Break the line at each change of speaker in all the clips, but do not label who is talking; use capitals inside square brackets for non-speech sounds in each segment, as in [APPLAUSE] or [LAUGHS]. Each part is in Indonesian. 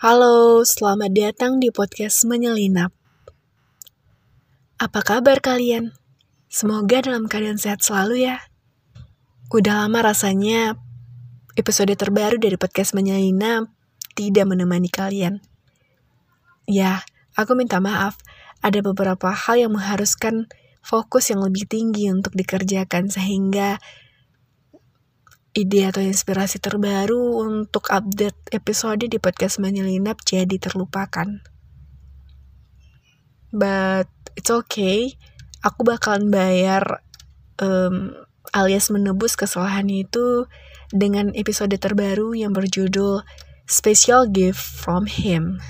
Halo, selamat datang di podcast Menyelinap. Apa kabar kalian? Semoga dalam keadaan sehat selalu ya. Udah lama rasanya episode terbaru dari podcast Menyelinap tidak menemani kalian. Ya, aku minta maaf, ada beberapa hal yang mengharuskan fokus yang lebih tinggi untuk dikerjakan sehingga ide atau inspirasi terbaru untuk update episode di podcast Menyelinap jadi terlupakan. But it's okay, aku bakalan bayar um, alias menebus kesalahan itu dengan episode terbaru yang berjudul Special Gift from Him.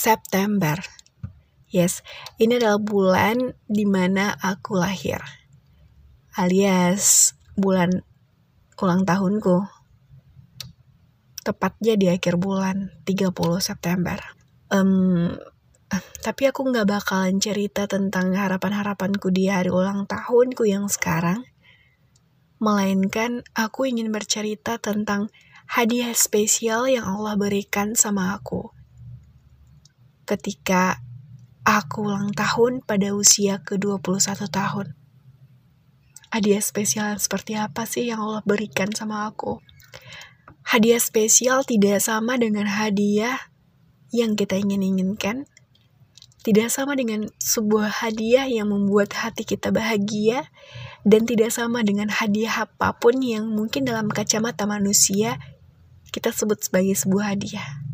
September. Yes, ini adalah bulan di mana aku lahir. Alias bulan ulang tahunku. Tepatnya di akhir bulan, 30 September. Um, tapi aku nggak bakalan cerita tentang harapan-harapanku di hari ulang tahunku yang sekarang. Melainkan aku ingin bercerita tentang hadiah spesial yang Allah berikan sama aku ketika aku ulang tahun pada usia ke-21 tahun. Hadiah spesial seperti apa sih yang Allah berikan sama aku? Hadiah spesial tidak sama dengan hadiah yang kita ingin-inginkan. Tidak sama dengan sebuah hadiah yang membuat hati kita bahagia dan tidak sama dengan hadiah apa pun yang mungkin dalam kacamata manusia kita sebut sebagai sebuah hadiah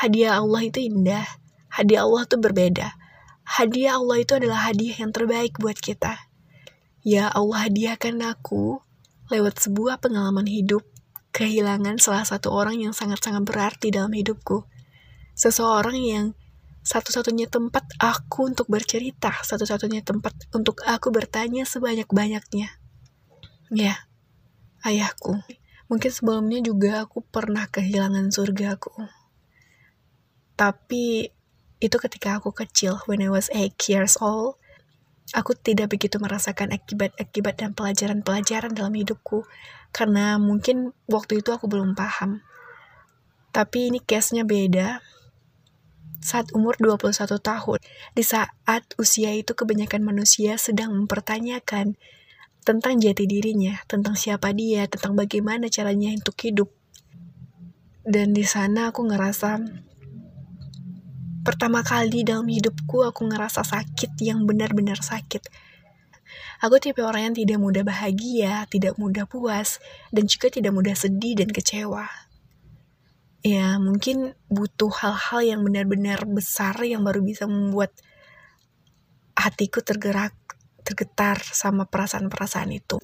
hadiah Allah itu indah. Hadiah Allah itu berbeda. Hadiah Allah itu adalah hadiah yang terbaik buat kita. Ya Allah hadiahkan aku lewat sebuah pengalaman hidup, kehilangan salah satu orang yang sangat-sangat berarti dalam hidupku. Seseorang yang satu-satunya tempat aku untuk bercerita, satu-satunya tempat untuk aku bertanya sebanyak-banyaknya. Ya, ayahku. Mungkin sebelumnya juga aku pernah kehilangan surgaku. Tapi itu ketika aku kecil, when I was 8 years old, aku tidak begitu merasakan akibat-akibat dan pelajaran-pelajaran dalam hidupku. Karena mungkin waktu itu aku belum paham. Tapi ini case-nya beda. Saat umur 21 tahun, di saat usia itu kebanyakan manusia sedang mempertanyakan tentang jati dirinya, tentang siapa dia, tentang bagaimana caranya untuk hidup. Dan di sana aku ngerasa pertama kali dalam hidupku aku ngerasa sakit yang benar-benar sakit. Aku tipe orang yang tidak mudah bahagia, tidak mudah puas, dan juga tidak mudah sedih dan kecewa. Ya, mungkin butuh hal-hal yang benar-benar besar yang baru bisa membuat hatiku tergerak, tergetar sama perasaan-perasaan itu.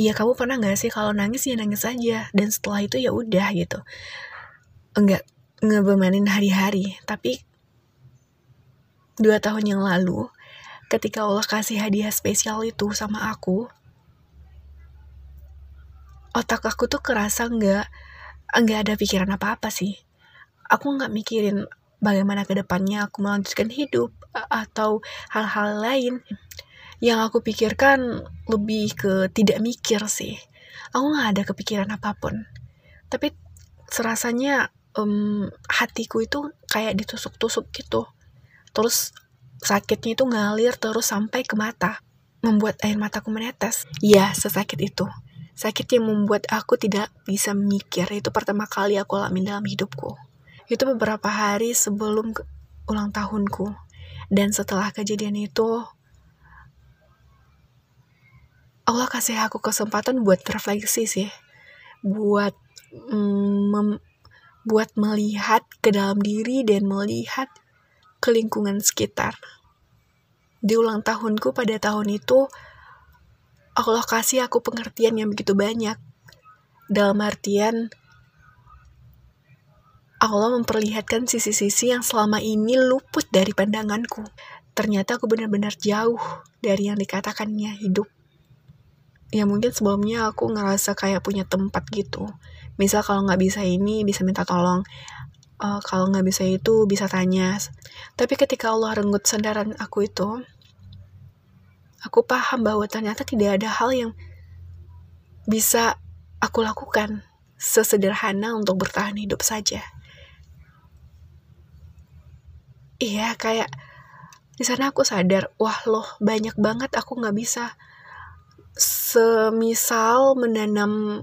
Iya, kamu pernah gak sih kalau nangis ya nangis aja, dan setelah itu ya udah gitu. Enggak ngebemanin hari-hari, tapi dua tahun yang lalu, ketika Allah kasih hadiah spesial itu sama aku, otak aku tuh kerasa nggak nggak ada pikiran apa-apa sih. Aku nggak mikirin bagaimana ke depannya aku melanjutkan hidup atau hal-hal lain. Yang aku pikirkan lebih ke tidak mikir sih. Aku nggak ada kepikiran apa pun. Tapi serasanya um, hatiku itu kayak ditusuk-tusuk gitu terus sakitnya itu ngalir terus sampai ke mata, membuat air mataku menetes. Ya, sesakit itu. Sakit yang membuat aku tidak bisa mikir, itu pertama kali aku alami dalam hidupku. Itu beberapa hari sebelum ulang tahunku. Dan setelah kejadian itu, Allah kasih aku kesempatan buat refleksi sih. Buat mm, buat melihat ke dalam diri dan melihat ke lingkungan sekitar. Di ulang tahunku pada tahun itu, Allah kasih aku pengertian yang begitu banyak. Dalam artian, Allah memperlihatkan sisi-sisi yang selama ini luput dari pandanganku. Ternyata aku benar-benar jauh dari yang dikatakannya hidup. Ya mungkin sebelumnya aku ngerasa kayak punya tempat gitu. Misal kalau nggak bisa ini, bisa minta tolong uh, kalau nggak bisa itu bisa tanya. Tapi ketika Allah renggut sandaran aku itu aku paham bahwa ternyata tidak ada hal yang bisa aku lakukan sesederhana untuk bertahan hidup saja. Iya kayak di sana aku sadar wah loh banyak banget aku nggak bisa semisal menanam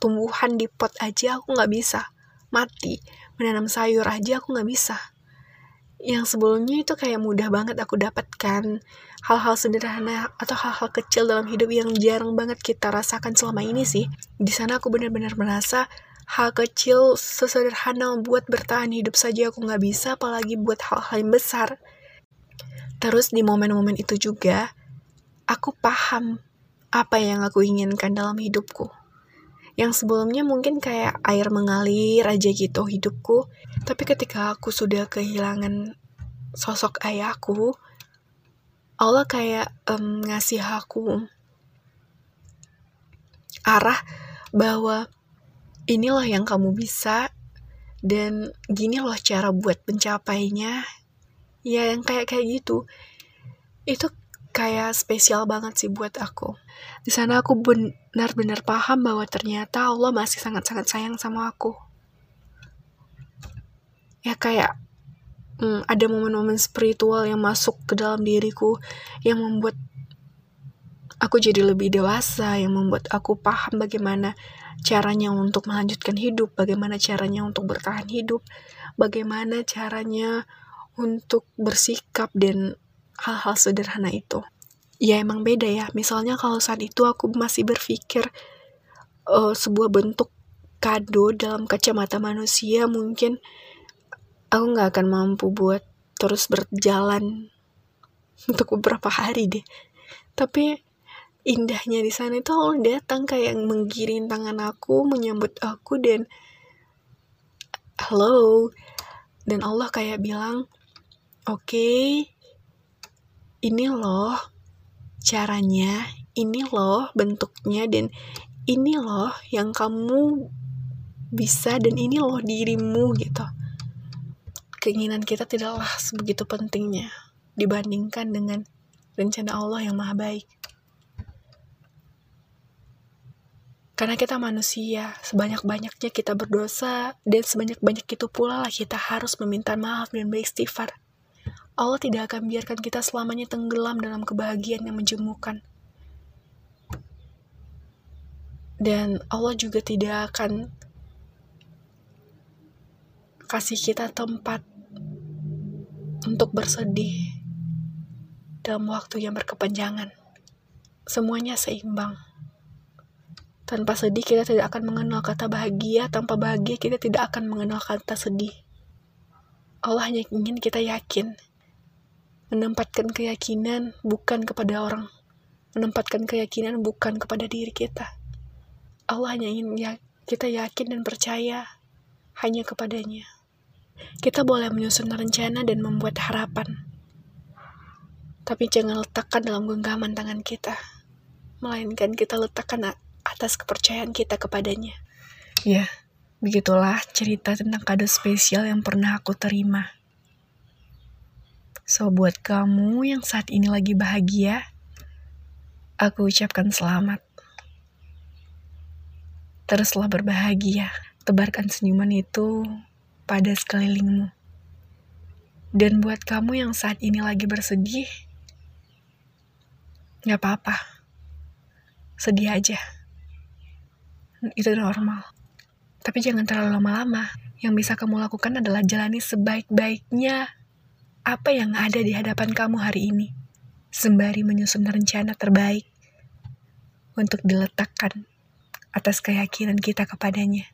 tumbuhan di pot aja aku nggak bisa mati menanam sayur aja aku nggak bisa. Yang sebelumnya itu kayak mudah banget aku dapatkan hal-hal sederhana atau hal-hal kecil dalam hidup yang jarang banget kita rasakan selama ini sih. Di sana aku benar-benar merasa hal kecil sesederhana buat bertahan hidup saja aku nggak bisa apalagi buat hal-hal yang besar. Terus di momen-momen itu juga aku paham apa yang aku inginkan dalam hidupku yang sebelumnya mungkin kayak air mengalir aja gitu hidupku. Tapi ketika aku sudah kehilangan sosok ayahku Allah kayak um, ngasih aku arah bahwa inilah yang kamu bisa dan gini loh cara buat mencapainya ya yang kayak kayak gitu. Itu kayak spesial banget sih buat aku. Di sana aku benar-benar paham bahwa ternyata Allah masih sangat-sangat sayang sama aku. Ya kayak hmm, ada momen-momen spiritual yang masuk ke dalam diriku yang membuat aku jadi lebih dewasa, yang membuat aku paham bagaimana caranya untuk melanjutkan hidup, bagaimana caranya untuk bertahan hidup, bagaimana caranya untuk bersikap dan hal-hal sederhana itu. Ya emang beda ya. Misalnya kalau saat itu aku masih berpikir uh, sebuah bentuk kado dalam kacamata manusia mungkin aku nggak akan mampu buat terus berjalan [LAUGHS] untuk beberapa hari deh. Tapi indahnya di sana itu Allah datang kayak menggiring tangan aku, menyambut aku dan halo dan Allah kayak bilang oke okay, ini loh caranya, ini loh bentuknya, dan ini loh yang kamu bisa, dan ini loh dirimu gitu. Keinginan kita tidaklah sebegitu pentingnya dibandingkan dengan rencana Allah yang maha baik. Karena kita manusia, sebanyak-banyaknya kita berdosa, dan sebanyak-banyak itu pula lah kita harus meminta maaf dan beristighfar. Allah tidak akan biarkan kita selamanya tenggelam dalam kebahagiaan yang menjemukan. Dan Allah juga tidak akan kasih kita tempat untuk bersedih dalam waktu yang berkepanjangan. Semuanya seimbang. Tanpa sedih kita tidak akan mengenal kata bahagia, tanpa bahagia kita tidak akan mengenal kata sedih. Allah hanya ingin kita yakin menempatkan keyakinan bukan kepada orang, menempatkan keyakinan bukan kepada diri kita. Allah hanya ingin ya, kita yakin dan percaya hanya kepadanya. Kita boleh menyusun rencana dan membuat harapan, tapi jangan letakkan dalam genggaman tangan kita, melainkan kita letakkan atas kepercayaan kita kepadanya. Ya, begitulah cerita tentang kado spesial yang pernah aku terima. So, buat kamu yang saat ini lagi bahagia, aku ucapkan selamat. Teruslah berbahagia, tebarkan senyuman itu pada sekelilingmu. Dan buat kamu yang saat ini lagi bersedih, gak apa-apa. Sedih aja. Itu normal. Tapi jangan terlalu lama-lama. Yang bisa kamu lakukan adalah jalani sebaik-baiknya apa yang ada di hadapan kamu hari ini, sembari menyusun rencana terbaik untuk diletakkan atas keyakinan kita kepadanya.